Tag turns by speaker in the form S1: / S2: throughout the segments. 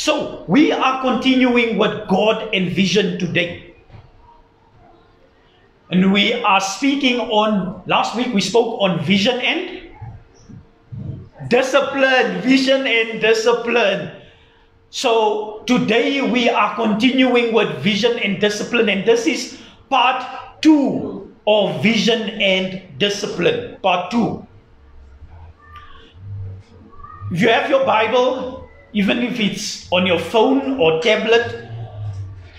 S1: So, we are continuing what God envisioned today. And we are speaking on, last week we spoke on vision and discipline. Vision and discipline. So, today we are continuing with vision and discipline, and this is part two of vision and discipline. Part two. If you have your Bible, even if it's on your phone or tablet,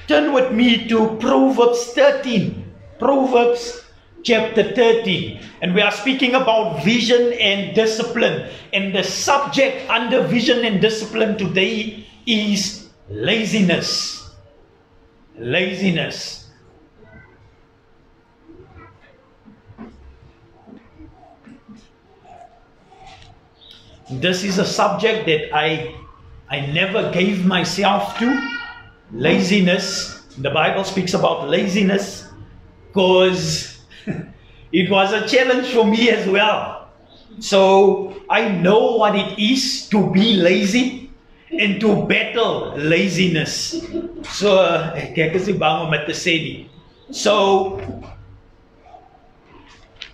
S1: turn with me to Proverbs 13. Proverbs chapter 13. And we are speaking about vision and discipline. And the subject under vision and discipline today is laziness. Laziness. This is a subject that I I never gave myself to. Laziness. The Bible speaks about laziness because it was a challenge for me as well. So I know what it is to be lazy and to battle laziness. So eh, te sê nie. So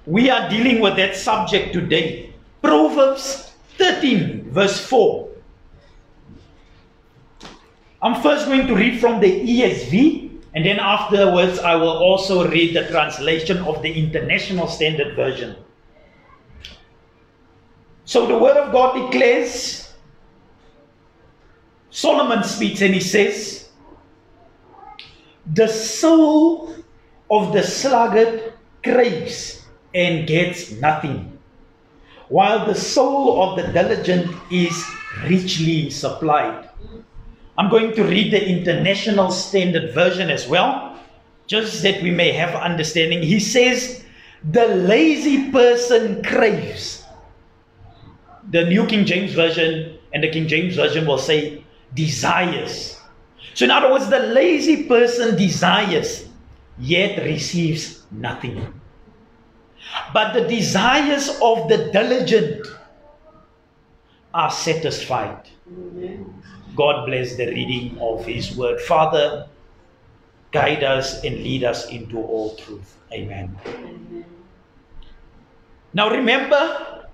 S1: we are dealing with that subject today. Proverbs 13 verse 4. I'm first going to read from the ESV and then afterwards I will also read the translation of the International Standard Version. So the word of God declares Solomon speaks and he says, The soul of the sluggard craves and gets nothing, while the soul of the diligent is richly supplied. I'm going to read the International Standard Version as well, just that we may have understanding. He says, The lazy person craves. The New King James Version and the King James Version will say, desires. So, in other words, the lazy person desires, yet receives nothing. But the desires of the diligent are satisfied. Amen. God bless the reading of His word. Father, guide us and lead us into all truth. Amen. Amen. Now remember,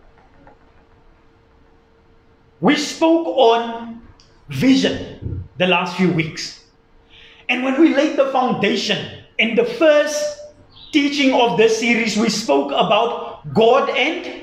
S1: we spoke on vision the last few weeks. And when we laid the foundation in the first teaching of this series, we spoke about God and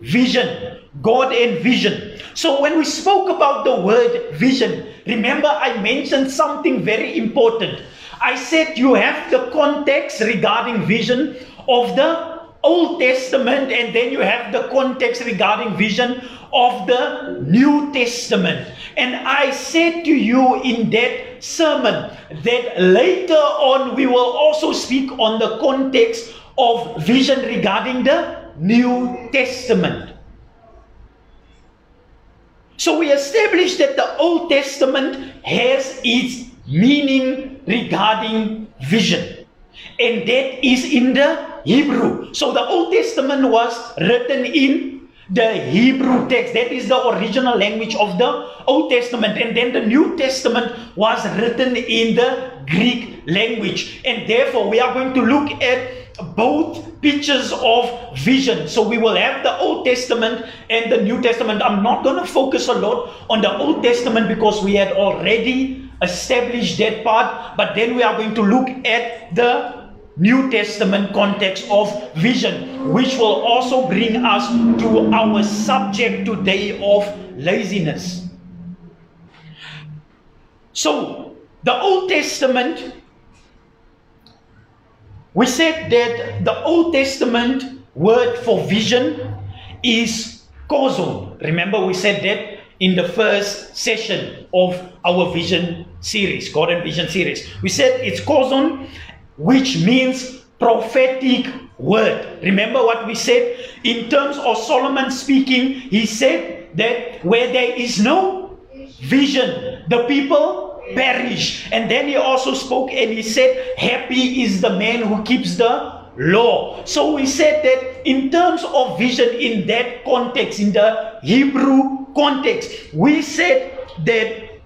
S1: vision. God and vision. So when we spoke about the word vision, remember I mentioned something very important. I said you have the context regarding vision of the Old Testament, and then you have the context regarding vision of the New Testament. And I said to you in that sermon that later on we will also speak on the context of vision regarding the New Testament. So we established that the Old Testament has its meaning regarding vision. And that is in the Hebrew. So the Old Testament was written in the Hebrew text. That is the original language of the Old Testament. And then the New Testament was written in the Greek language. And therefore, we are going to look at both pictures of vision. So we will have the Old Testament and the New Testament. I'm not going to focus a lot on the Old Testament because we had already established that part, but then we are going to look at the New Testament context of vision, which will also bring us to our subject today of laziness. So, the Old Testament we said that the Old Testament word for vision is chazon. Remember, we said that in the first session of our vision series, God and Vision series. We said it's chazon, which means prophetic word. Remember what we said in terms of Solomon speaking? He said that where there is no vision, the people perish. And then he also spoke and he said, Happy is the man who keeps the law. So we said that in terms of vision, in that context, in the Hebrew context, we said that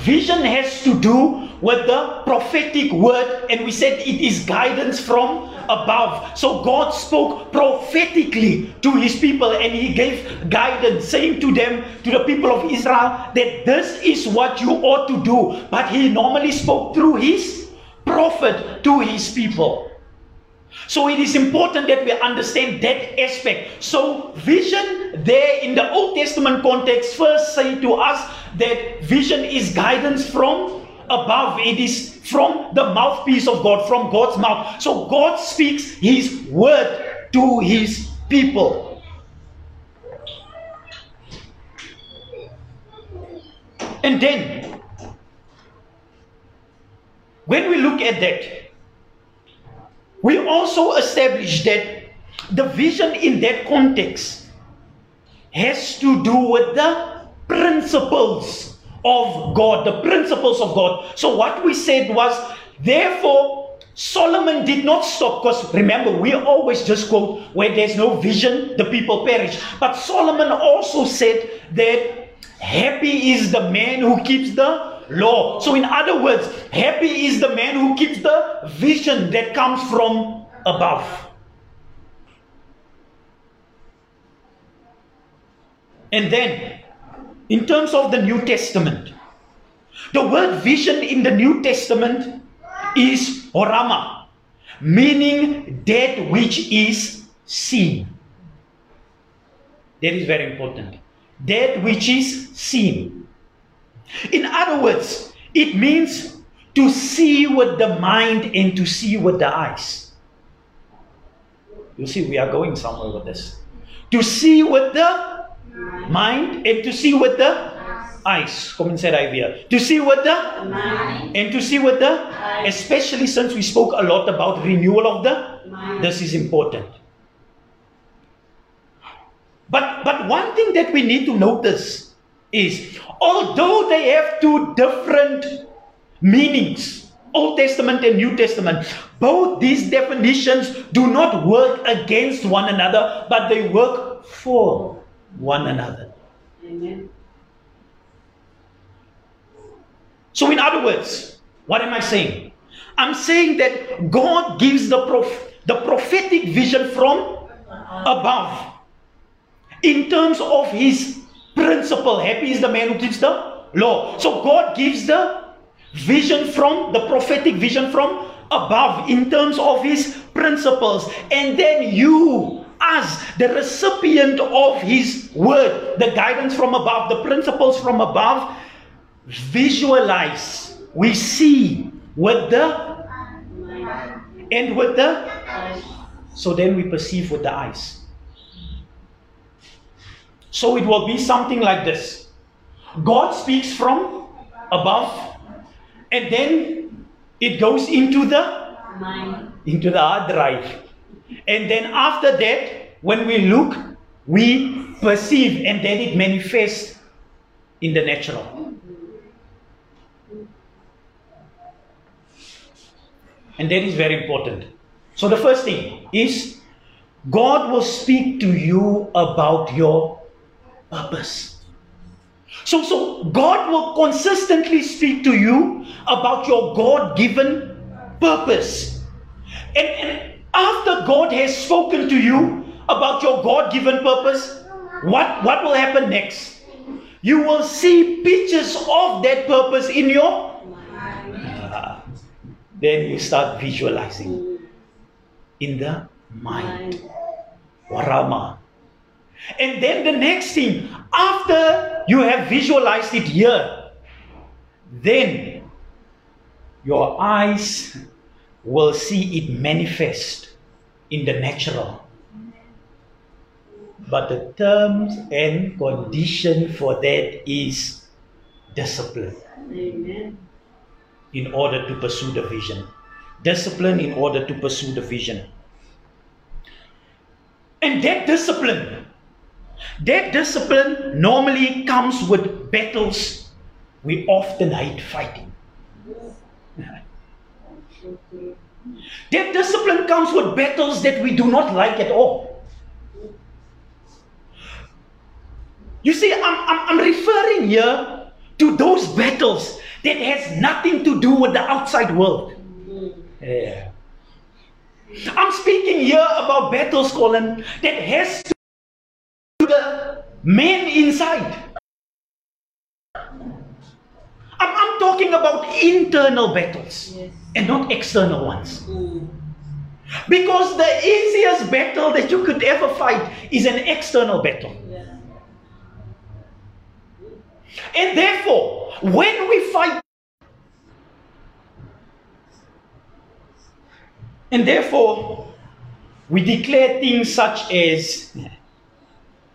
S1: vision has to do with the prophetic word, and we said it is guidance from above. So God spoke prophetically to his people, and he gave guidance, saying to them, to the people of Israel, that this is what you ought to do. But he normally spoke through his prophet to his people. So it is important that we understand that aspect. So vision there in the Old Testament context first say to us that vision is guidance from above. It is from the mouthpiece of God, from God's mouth. So God speaks his word to his people. And then when we look at that, we also establish that the vision in that context has to do with the principles of God, the principles of God. So, what we said was, therefore, Solomon did not stop because remember, we always just quote where there's no vision, the people perish. But Solomon also said that happy is the man who keeps the law. So, in other words, happy is the man who keeps the vision that comes from above. And then, in terms of the New Testament, the word vision in the New Testament is orama, meaning that which is seen. That is very important. That which is seen. In other words, it means to see with the mind and to see with the eyes. You see, we are going somewhere with this. To see with the mind and to see with the eyes. Come and that here. To see with the mind. and to see with the especially since we spoke a lot about renewal of the this is important. But but one thing that we need to notice is although they have two different meanings, Old Testament and New Testament, both these definitions do not work against one another, but they work for one another. Amen. So, in other words, what am I saying? I'm saying that God gives the, prof- the prophetic vision from above in terms of His principle. Happy is the man who keeps the law. So God gives the vision from the prophetic vision from above in terms of his principles. And then you, as the recipient of his word, the guidance from above, the principles from above, visualize. We see with the and with the so then we perceive with the eyes. So it will be something like this God speaks from above, and then it goes into the mind, into the hard drive. And then after that, when we look, we perceive, and then it manifests in the natural. And that is very important. So the first thing is God will speak to you about your purpose. So, so God will consistently speak to you about your God given purpose. And, and after God has spoken to you about your God given purpose, what, what will happen next? You will see pictures of that purpose in your uh, then you start visualizing in the mind. orama. And then the next thing, after you have visualized it here, then your eyes will see it manifest in the natural. But the terms and condition for that is discipline. Amen. In order to pursue the vision. Discipline in order to pursue the vision. And that discipline that discipline normally comes with battles we often hate fighting. That discipline comes with battles that we do not like at all. You see, I'm, I'm, I'm referring here to those battles that has nothing to do with the outside world. Yeah. I'm speaking here about battles, Colin, that has to do the man inside. I'm, I'm talking about internal battles
S2: Yes.
S1: And not external ones.
S2: Mm.
S1: Because the easiest battle that you could ever fight is an external battle.
S2: Yeah.
S1: And therefore, when we fight, and therefore, we declare things such as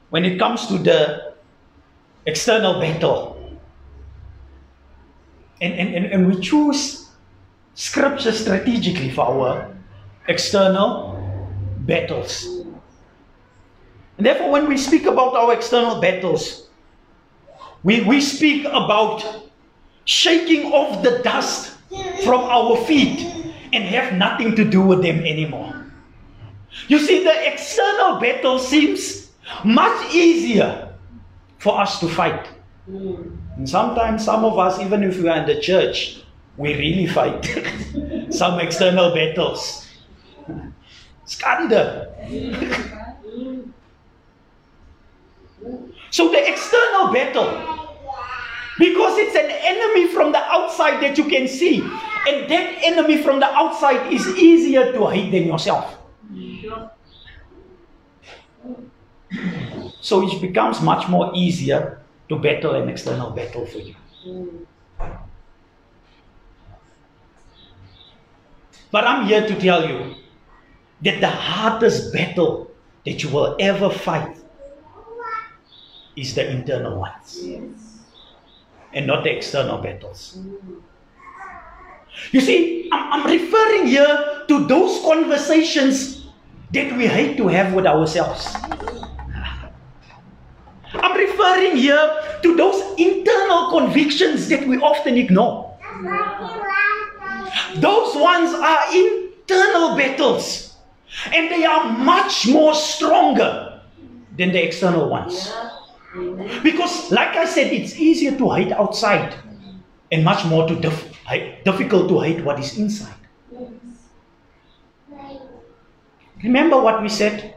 S1: when it comes to the external battle, and, and, and, and we choose scripture strategically for our external battles. And therefore, when we speak about our external battles, we, we speak about shaking off the dust from our feet and have nothing to do with them anymore. You see, the external battle seems much easier for us to fight. And sometimes, some of us, even if we are in the church, we really fight some external battles. Skande.
S2: Mm.
S1: So the external battle, because it's an enemy from the outside that you can see, and that enemy from the outside is easier to hate than yourself. So it becomes much more easier to battle an external battle for you. But I'm here to tell you that the hardest battle that you will ever fight is the internal ones and not the external battles. You see, I'm, I'm referring here to those conversations that we hate to have with ourselves. I'm referring here to those internal convictions that we often ignore. Those ones are internal battles, and they are much more stronger than the external ones. Because, like I said, it's easier to hide outside and much more to dif- difficult to hide what is inside. Remember what we said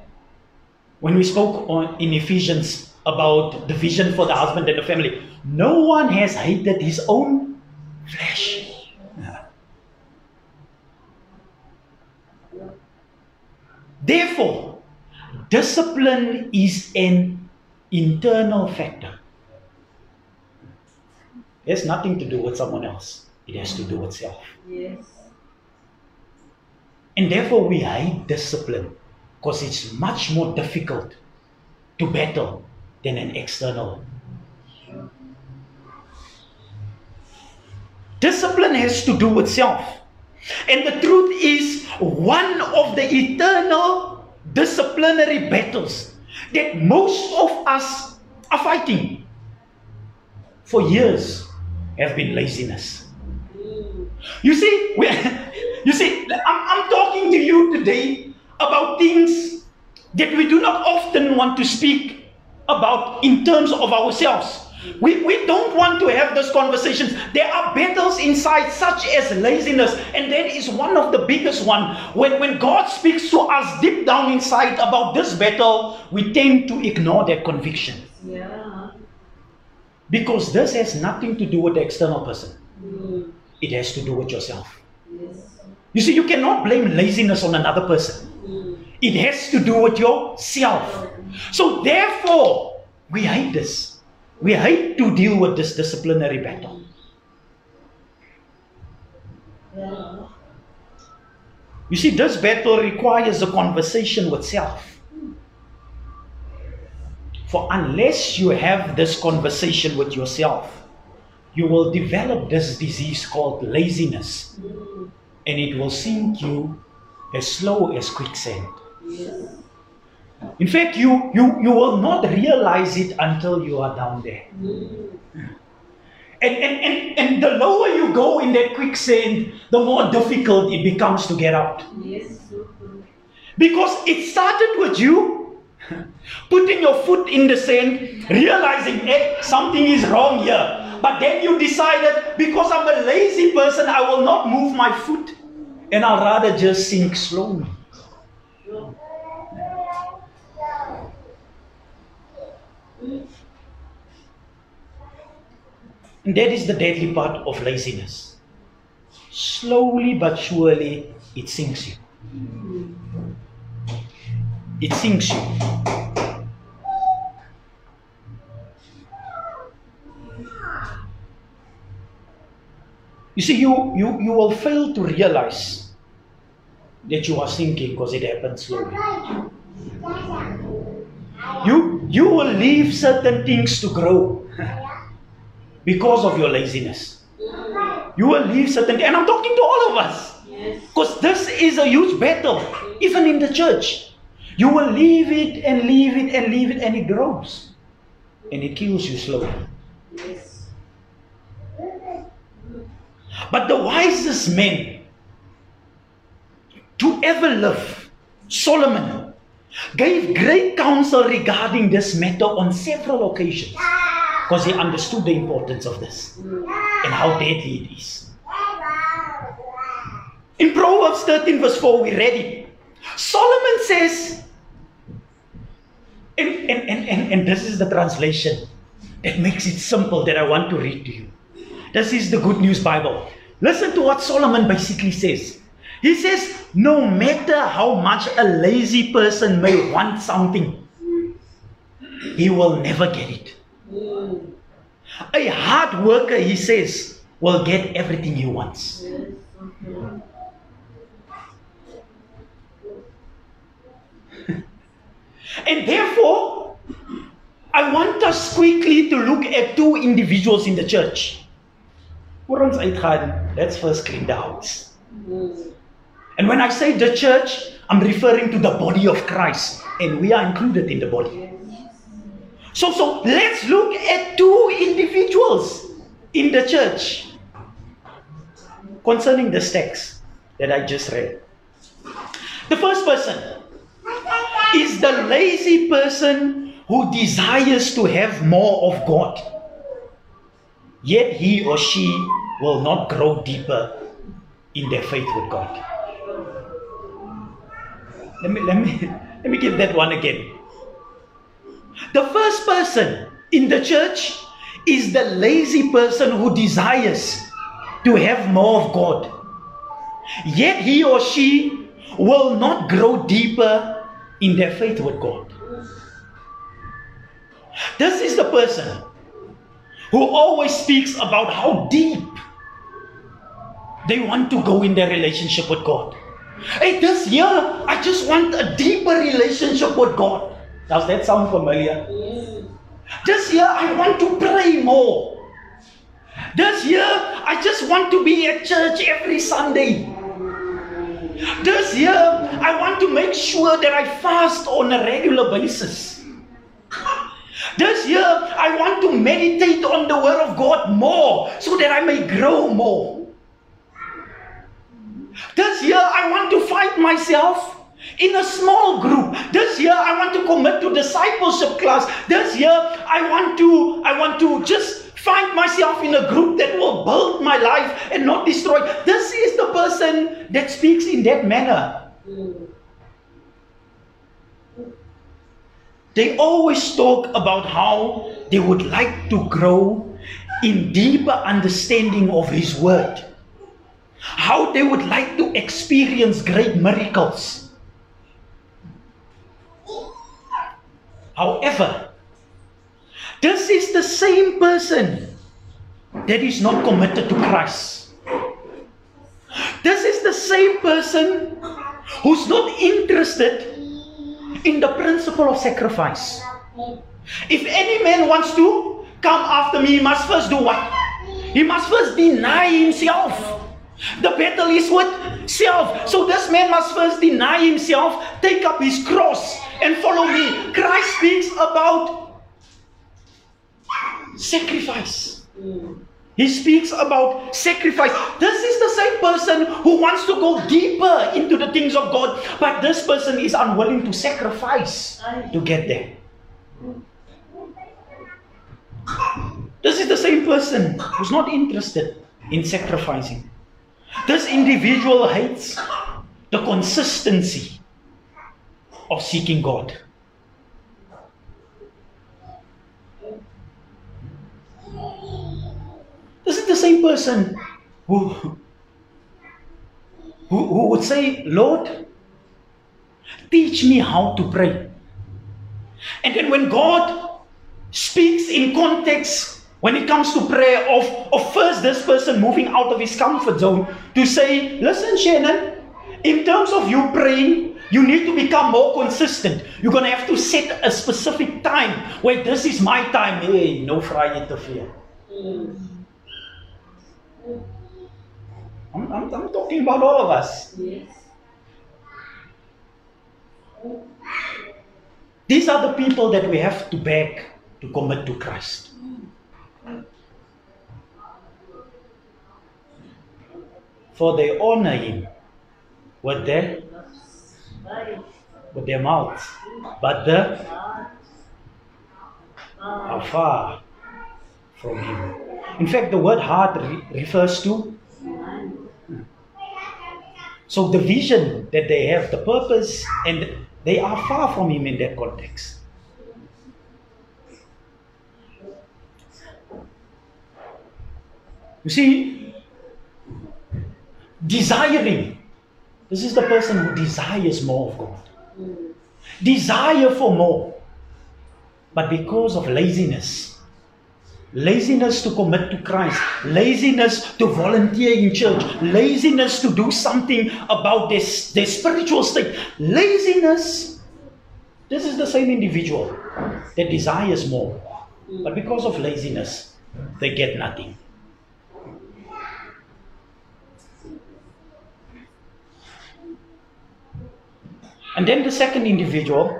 S1: when we spoke on, in Ephesians about the vision for the husband and the family. No one has hated his own flesh. Therefore, discipline is an internal factor. It has nothing to do with someone else. It has to do with self.
S2: Yes.
S1: And therefore, we hate discipline because it's much more difficult to battle than an external. Discipline has to do with self. And the truth is, one of the eternal disciplinary battles that most of us are fighting for years have been laziness. You see, you see, I'm, I'm talking to you today about things that we do not often want to speak about in terms of ourselves. We, we don't want to have those conversations. There are battles inside, such as laziness, and that is one of the biggest one. When, when God speaks to us deep down inside about this battle, we tend to ignore that conviction
S2: Yeah.
S1: because this has nothing to do with the external person.
S2: Mm.
S1: It has to do with yourself.
S2: Yes.
S1: You see, you cannot blame laziness on another person.
S2: Mm.
S1: It has to do with yourself. So, therefore, we hate this. We hate to deal with this disciplinary battle. You see, this battle requires a conversation with self. For unless you have this conversation with yourself, you will develop this disease called laziness, and it will sink you as slow as quicksand. In fact, you, you, you will not realize it until you are down there. And, and, and, and the lower you go in that quicksand, the more difficult it becomes to get out.
S2: Yes.
S1: Because it started with you putting your foot in the sand, realizing hey, something is wrong here. But then you decided, because I'm a lazy person, I will not move my foot and I'll rather just sink slowly. And that is the deadly part of laziness. Slowly but surely, it sinks you. Mm-hmm. It sinks you. You see, you, you, you will fail to realize that you are sinking because it happens slowly. You, you will leave certain things to grow because of your laziness. You will leave certain, and I'm talking to all of us.
S2: Yes.
S1: Because this is a huge battle, even in the church. You will leave it and leave it and leave it, and it grows. And it kills you slowly.
S2: Yes.
S1: But the wisest man to ever live, Solomon, gave great counsel regarding this matter on several occasions because he understood the importance of this and how deadly it is. In Proverbs 13, verse 4, we read it. Solomon says, and, and, and, and, and this is the translation that makes it simple that I want to read to you. This is the Good News Bible. Listen to what Solomon basically says. He says, no matter how much a lazy person may want something, he will never get it. A hard worker, he says, will get everything he wants. And therefore, I want us quickly to look at two individuals in the church. Let's first clean the house. And when I say the church, I'm referring to the body of Christ, and we are included in the body. So, so let's look at two individuals in the church concerning this text that I just read. The first person is the lazy person who desires to have more of God, yet he or she will not grow deeper in their faith with God. Let me let me let me give that one again. The first person in the church is the lazy person who desires to have more of God. Yet he or she will not grow deeper in their faith with God. This is the person who always speaks about how deep they want to go in their relationship with God. Hey, this year, I just want a deeper relationship with God. Does that sound familiar?
S2: Mm.
S1: This year, I want to pray more. This year, I just want to be at church every Sunday. This year, I want to make sure that I fast on a regular basis. This year, I want to meditate on the Word of God more so that I may grow more. This year, I want to find myself in a small group. This year, I want to commit to discipleship class. This year, I want to, I want to just find myself in a group that will build my life and not destroy. This is the person that speaks in that manner. They always talk about how they would like to grow in deeper understanding of His Word. How they would like to experience great miracles. However, this is the same person that is not committed to Christ. This is the same person who's not interested in the principle of sacrifice. If any man wants to come after me, he must first do what? He must first deny himself. The battle is with self. So this man must first deny himself, take up his cross, and follow me. Christ speaks about sacrifice. He speaks about sacrifice. This is the same person who wants to go deeper into the things of God, but this person is unwilling to sacrifice to get there. This is the same person who's not interested in sacrificing. This individual hates the consistency of seeking God. This is the same person who, who, who would say, Lord, teach me how to pray. And then when God speaks in context, when it comes to prayer, of, of first this person moving out of his comfort zone to say, listen, Shannon, in terms of you praying, you need to become more consistent. You're going to have to set a specific time where this is my time. Hey, no vrye interfere. I'm, I'm, I'm talking about all of us.
S2: Yes.
S1: These are the people that we have to beg to commit to Christ. For they honor Him with their, with their mouths, but the are far from Him. In fact, the word heart re- refers to so the vision that they have, the purpose, and they are far from Him in that context. You see, desiring. This is the person who desires more of God. Desire for more. But because of laziness, laziness to commit to Christ, laziness to volunteer in church, laziness to do something about this their spiritual state, laziness. This is the same individual that desires more. But because of laziness, they get nothing. And then the second individual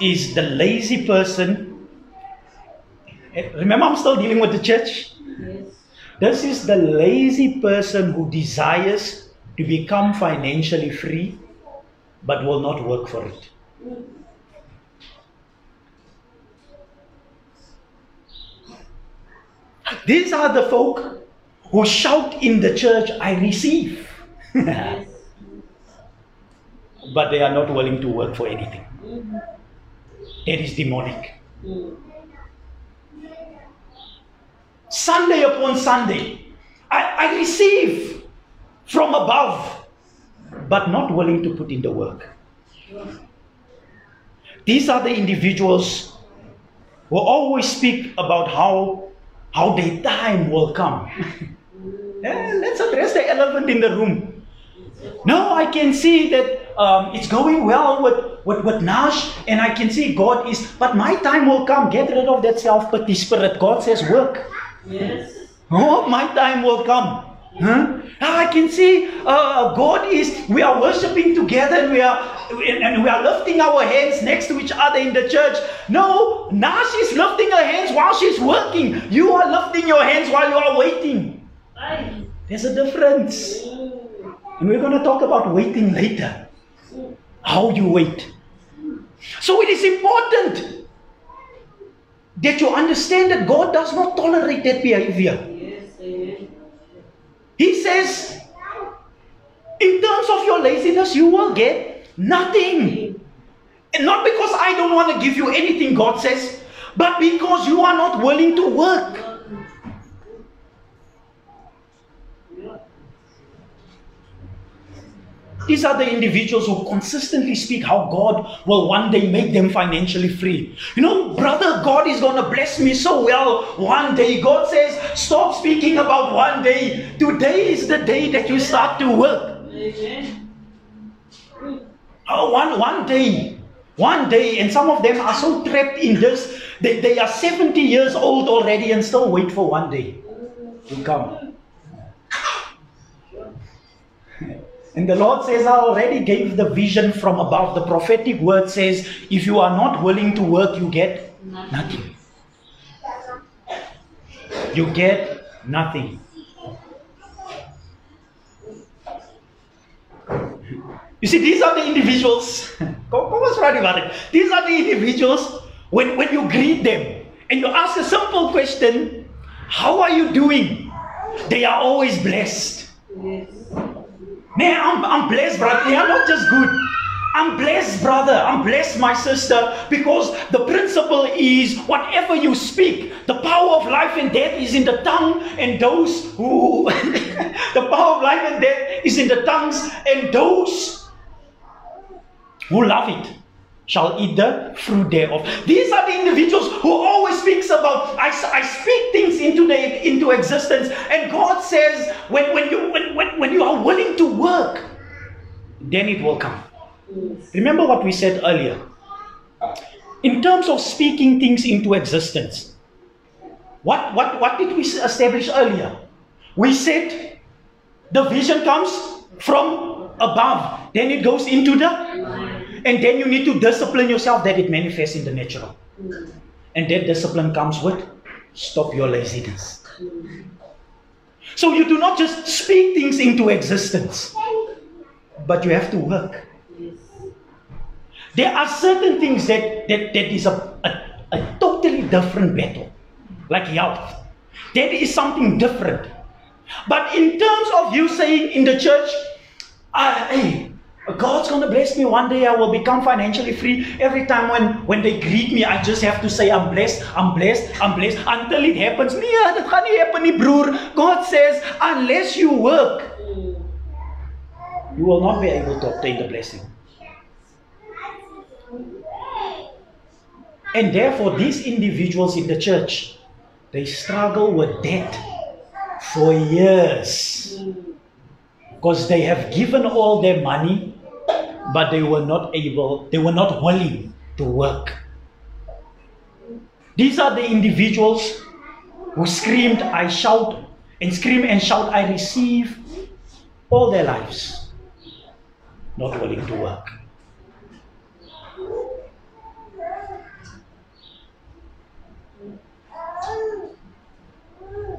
S1: is the lazy person. Remember, I'm still dealing with the church.
S2: Yes.
S1: This is the lazy person who desires to become financially free but will not work for it. These are the folk who shout in the church, I receive. But they are not willing to work for anything. Is demonic.
S2: Mm.
S1: Sunday upon Sunday, I, I receive from above, but not willing to put in the work. These are the individuals who always speak about how, how their time will come. Eh, let's address the elephant in the room. No, I can see that um, it's going well with, with, with Nash, and I can see God is, but my time will come. Get rid of that self pity spirit. God says, work.
S2: Yes.
S1: Oh, my time will come. Huh? I can see uh, God is, we are worshiping together and we are and we are lifting our hands next to each other in the church. No, now she's lifting her hands while she's working. You are lifting your hands while you are waiting. There's a difference. And we're going to talk about waiting later. How you wait. So it is important that you understand that God does not tolerate that behavior. He says, in terms of your laziness, you will get nothing. And not because I don't want to give you anything, God says, but because you are not willing to work. These are the individuals who consistently speak how God will one day make them financially free. You know, brother, God is going to bless me so well one day. God says, stop speaking about one day. Today is the day that you start to work. Oh, one, one day. One day. And some of them are so trapped in this. They, they are 70 years old already and still wait for one day to come. And the Lord says, I already gave the vision from above. The prophetic word says, if you are not willing to work, you get nothing. You get nothing. You see, these are the individuals. These are the individuals when, when you greet them and you ask a simple question, How are you doing? They are always blessed.
S2: Yes.
S1: Man, I'm, I'm blessed, brother. Are not just good. I'm blessed, brother. I'm blessed, my sister, because the principle is whatever you speak, the power of life and death is in the tongue, and those who, the power of life and death is in the tongues, and those who love it shall eat the fruit thereof. These are the individuals who always speaks about I, I speak things into the into existence, and God says when, when you when, when, when you are willing to work, then it will come. Remember what we said earlier. In terms of speaking things into existence, what, what, what did we establish earlier? We said the vision comes from above, then it goes into the, and then you need to discipline yourself that it manifests in the natural. And that discipline comes with stop your laziness. So you do not just speak things into existence, but you have to work. There are certain things that that, that is a, a, a totally different battle, like health. That is something different. But in terms of you saying in the church, uh, God's gonna bless me one day, I will become financially free. Every time when, when they greet me, I just have to say, I'm blessed, I'm blessed, I'm blessed until it happens. Nee, dit gaan nie happen nie, broer. God says, unless you work, you will not be able to obtain the blessing. And therefore, these individuals in the church, they struggle with debt for years because they have given all their money, but they were not able, they were not willing to work. These are the individuals who screamed, I shout, and scream and shout, I receive all their lives, not willing to work.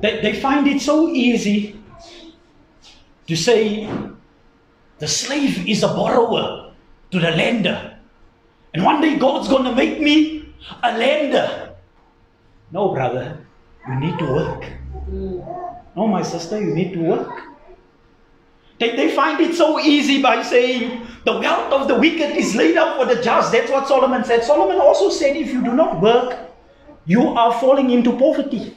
S1: They, they find it so easy to say the slave is a borrower to the lender. And one day God's going to make me a lender. No, brother, you need to work. No, my sister, you need to work. They, they find it so easy by saying, the wealth of the wicked is laid up for the just. That's what Solomon said. Solomon also said, if you do not work, you are falling into poverty.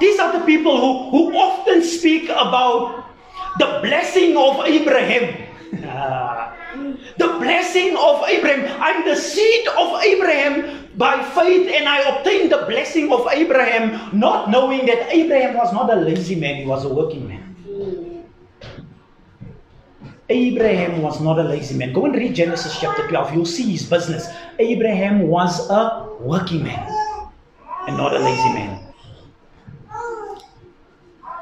S1: These are the people who, who often speak about the blessing of Abraham. Ah. the blessing of Abraham. I'm the seed of Abraham by faith, and I obtained the blessing of Abraham, not knowing that Abraham was not a lazy man, he was a working man. Abraham was not a lazy man. Go and read Genesis chapter 12. You'll see his business. Abraham was a working man and not a lazy man.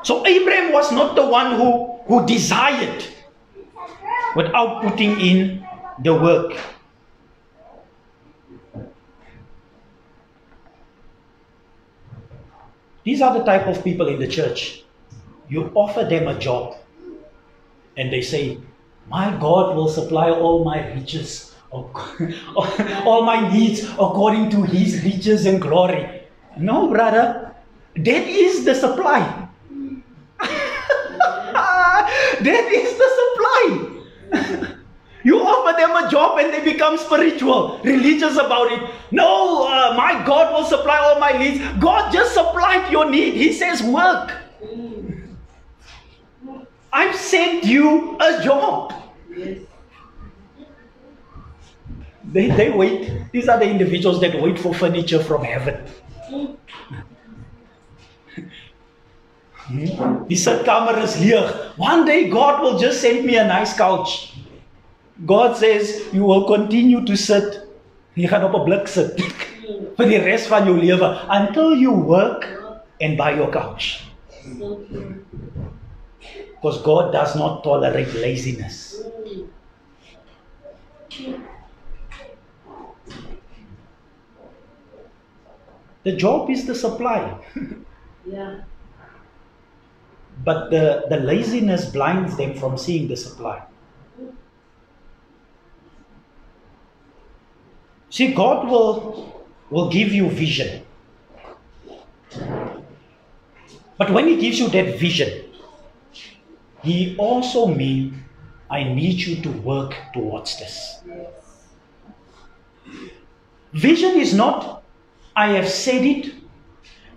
S1: So Abraham was not the one who, who desired without putting in the work. These are the type of people in the church. You offer them a job and they say, My God will supply all my riches, all my needs according to his riches and glory. No, brother, that is the supply. That is the supply. you offer them a job and they become spiritual, religious about it. No, uh, my God will supply all my needs. God just supplied your need. He says, work. I've sent you a job. They, they wait. These are the individuals that wait for furniture from heaven. Die sitkamer is leeg. One day God will just send me a nice couch. God says you will continue to sit. Jy gaan op 'n blik sit vir die res van jou lewe until you work and buy your couch. Because God does not tolerate laziness. The job is the supply.
S2: Yeah.
S1: But the, the laziness blinds them from seeing the supply. See, God will, will give you vision. But when He gives you that vision, He also means, I need you to work towards this. Vision is not, I have said it,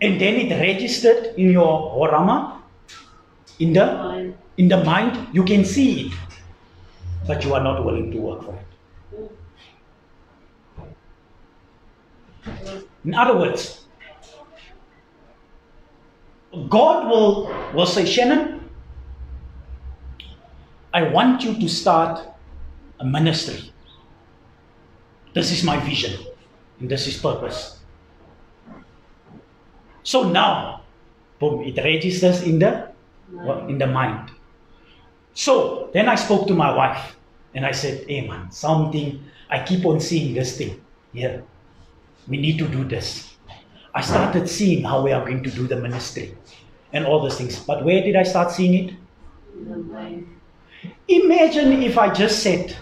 S1: and then it registered in your horama, in the
S2: Mind.
S1: in the mind, you can see it, but you are not willing to work for it. In other words, God will, will say, Shannon, I want you to start a ministry. This is my vision, and this is purpose. So now, boom, it registers in the in the mind. So then I spoke to my wife and I said, Hey man, something, I keep on seeing this thing here. We need to do this. I started seeing how we are going to do the ministry and all those things. But where did I start seeing it?
S2: In the mind.
S1: Imagine if I just sat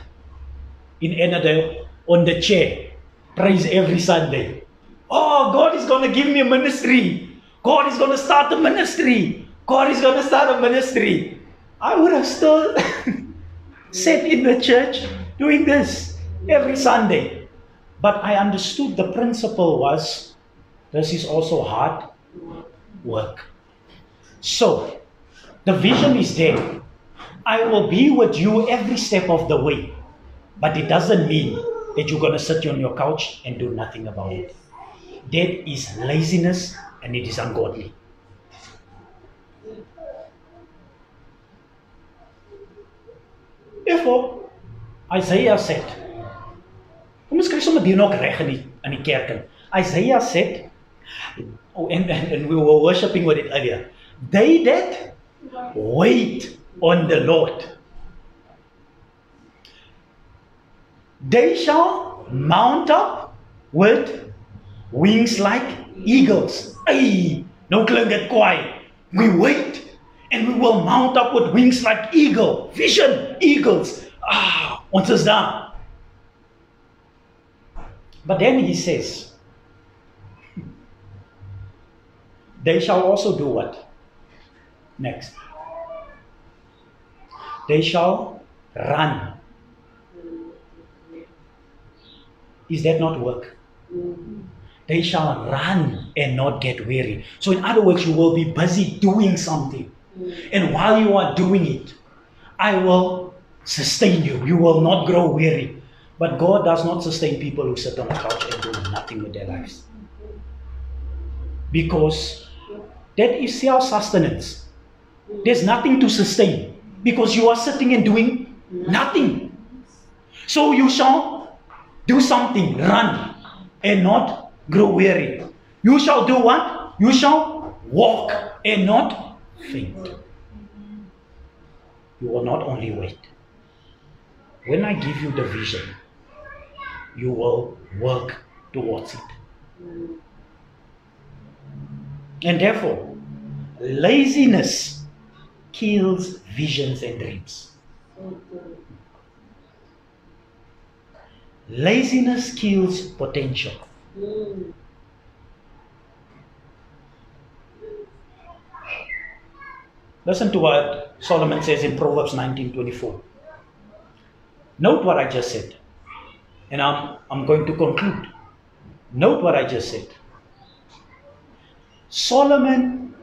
S1: in Enadale on the chair, praise every Sunday. Oh, God is going to give me a ministry. God is going to start a ministry. God is to start a ministry. I would have still sat in the church doing this every Sunday. But I understood the principle was this is also hard work. So, the vision is there. I will be with you every step of the way. But it doesn't mean that you're going to sit on your couch and do nothing about it. That is laziness and it is ungodly. Therefore, Isaiah said, Kom ons kry sommer dit nog reg in die in die kerk in. Isaiah said, oh, and, and, and we were worshiping with it earlier. They that wait on the Lord. They shall mount up with wings like eagles. Ay, nou klink dit kwaai. We wait and we will mount up with wings like eagle. Vision, eagles. Ah, ons is daar. But then he says, they shall also do what? Next. They shall run. Is that not work? They shall run and not get weary. So, in other words, you will be busy doing something. And while you are doing it, I will sustain you. You will not grow weary. But God does not sustain people who sit on the couch and do nothing with their lives. Because that is self sustenance. There's nothing to sustain because you are sitting and doing nothing. So you shall do something, run, and not grow weary. You shall do what? You shall walk and not faint. You will not only wait. When I give you the vision, you will work towards it. And therefore, laziness kills visions and dreams. Laziness kills potential. Listen to what Solomon says in Proverbs 19:24. Note what I just said. And I'm, I'm going to conclude. Note what I just said. Solomon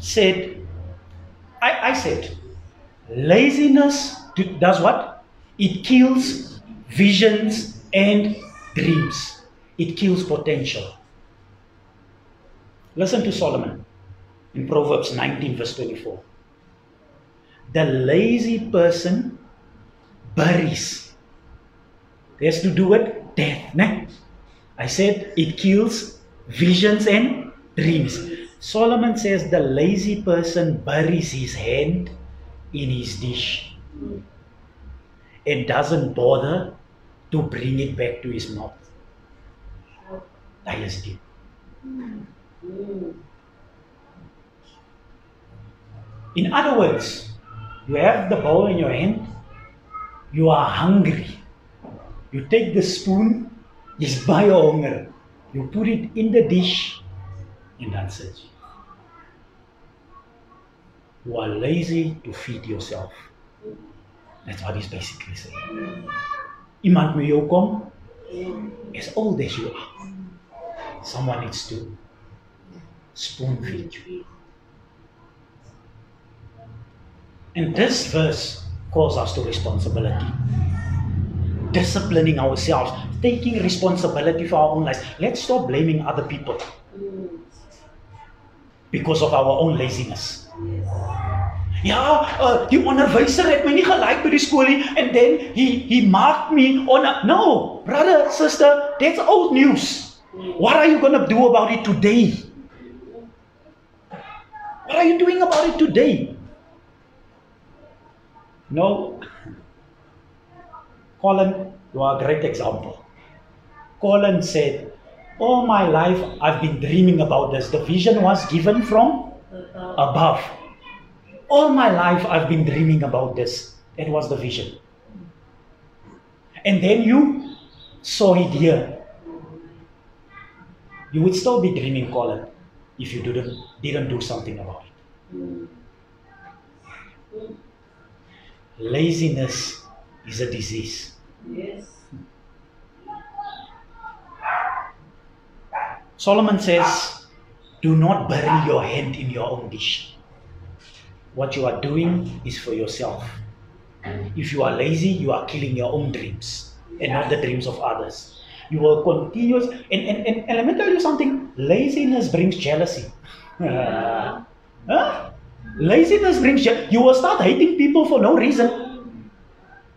S1: said, I, I said, laziness does what? It kills visions and dreams. It kills potential. Listen to Solomon in Proverbs 19, verse 24. The lazy person buries. It has to do with death. Ne? I said it kills visions and dreams. Solomon says the lazy person buries his hand in his dish and doesn't bother to bring it back to his mouth. That is. In other words, you have the bowl in your hand, you are hungry. You take the spoon, jy's baie hunger. You put it in the dish and that's it. You are lazy to feed yourself. That's what he's basically saying. Iemand moet jou as old as you are. Someone needs to spoon feed you. And this verse calls us to responsibility. Disciplining ourselves, taking responsibility for our own lives. Let's stop blaming other people because of our own laziness. Ja, uh, die onderwyser het my nie gelike by die skool nie and then he he marked me on a, no, brother, sister, that's old news. What are you going to do about it today? What are you doing about it today? No. Colin, you are a great example. Colin said, All my life I've been dreaming about this. The vision was given from above. All my life I've been dreaming about this. That was the vision. And then you saw it here. You would still be dreaming, Colin, if you didn't, didn't do something about it. Laziness is a disease.
S2: Yes.
S1: Solomon says, Do not bury your hand in your own dish. What you are doing is for yourself. If you are lazy, you are killing your own dreams and not the dreams of others. You will continuous and, and, and, and let me tell you something, laziness brings jealousy. huh? Laziness brings jealousy. You will start hating people for no reason.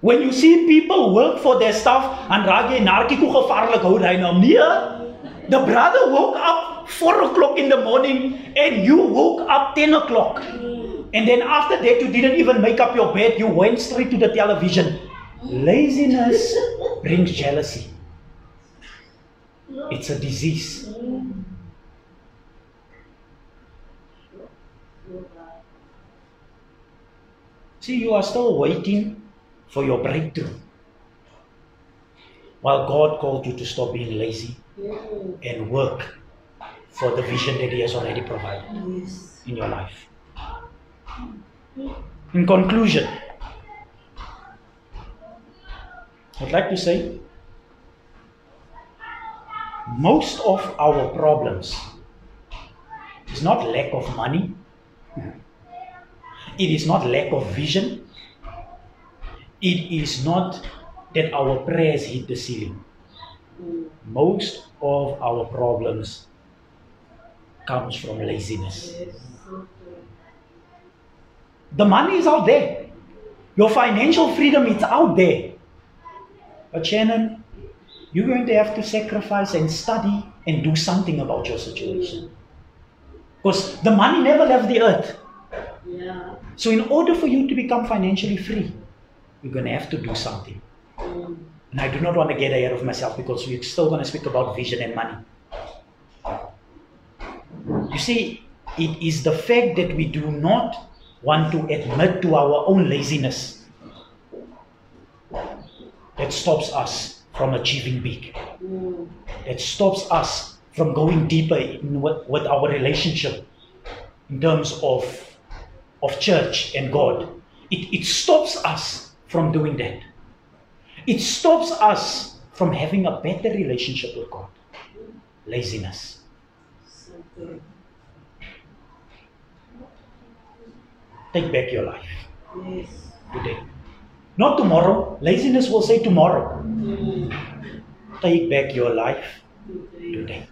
S1: When you see people work for their stuff and raak jy gevaarlik hou hy nou. The brother woke up 4 o'clock in the morning and you woke up 10 o'clock. And then after that, you didn't even make up your bed, you went straight to the television. Laziness brings jealousy. It's a disease. See, you are still waiting for your breakthrough. While God called you to stop being lazy and work for the vision that He has already provided
S2: Yes.
S1: in your life. In conclusion, I'd like to say most of our problems is not lack of money, it is not lack of vision, it is not that our prayers hit the ceiling. Most of our problems comes from laziness. The money is out there. Your financial freedom is out there. But Shannon, you're going to have to sacrifice and study and do something about your situation. Because the money never left the earth.
S2: Yeah.
S1: So, in order for you to become financially free, you're going to have to do something.
S2: Mm.
S1: And I do not want to get ahead of myself because we're still going to speak about vision and money. You see, it is the fact that we do not want to admit to our own laziness that stops us from achieving big,
S2: Mm.
S1: that stops us from going deeper in with, with our relationship in terms of, of church and God. It, it stops us from doing that. It stops us from having a better relationship with God. Laziness. Take back your life
S2: Yes.
S1: today. Not tomorrow. Laziness will say tomorrow.
S2: Mm.
S1: Take back your life today.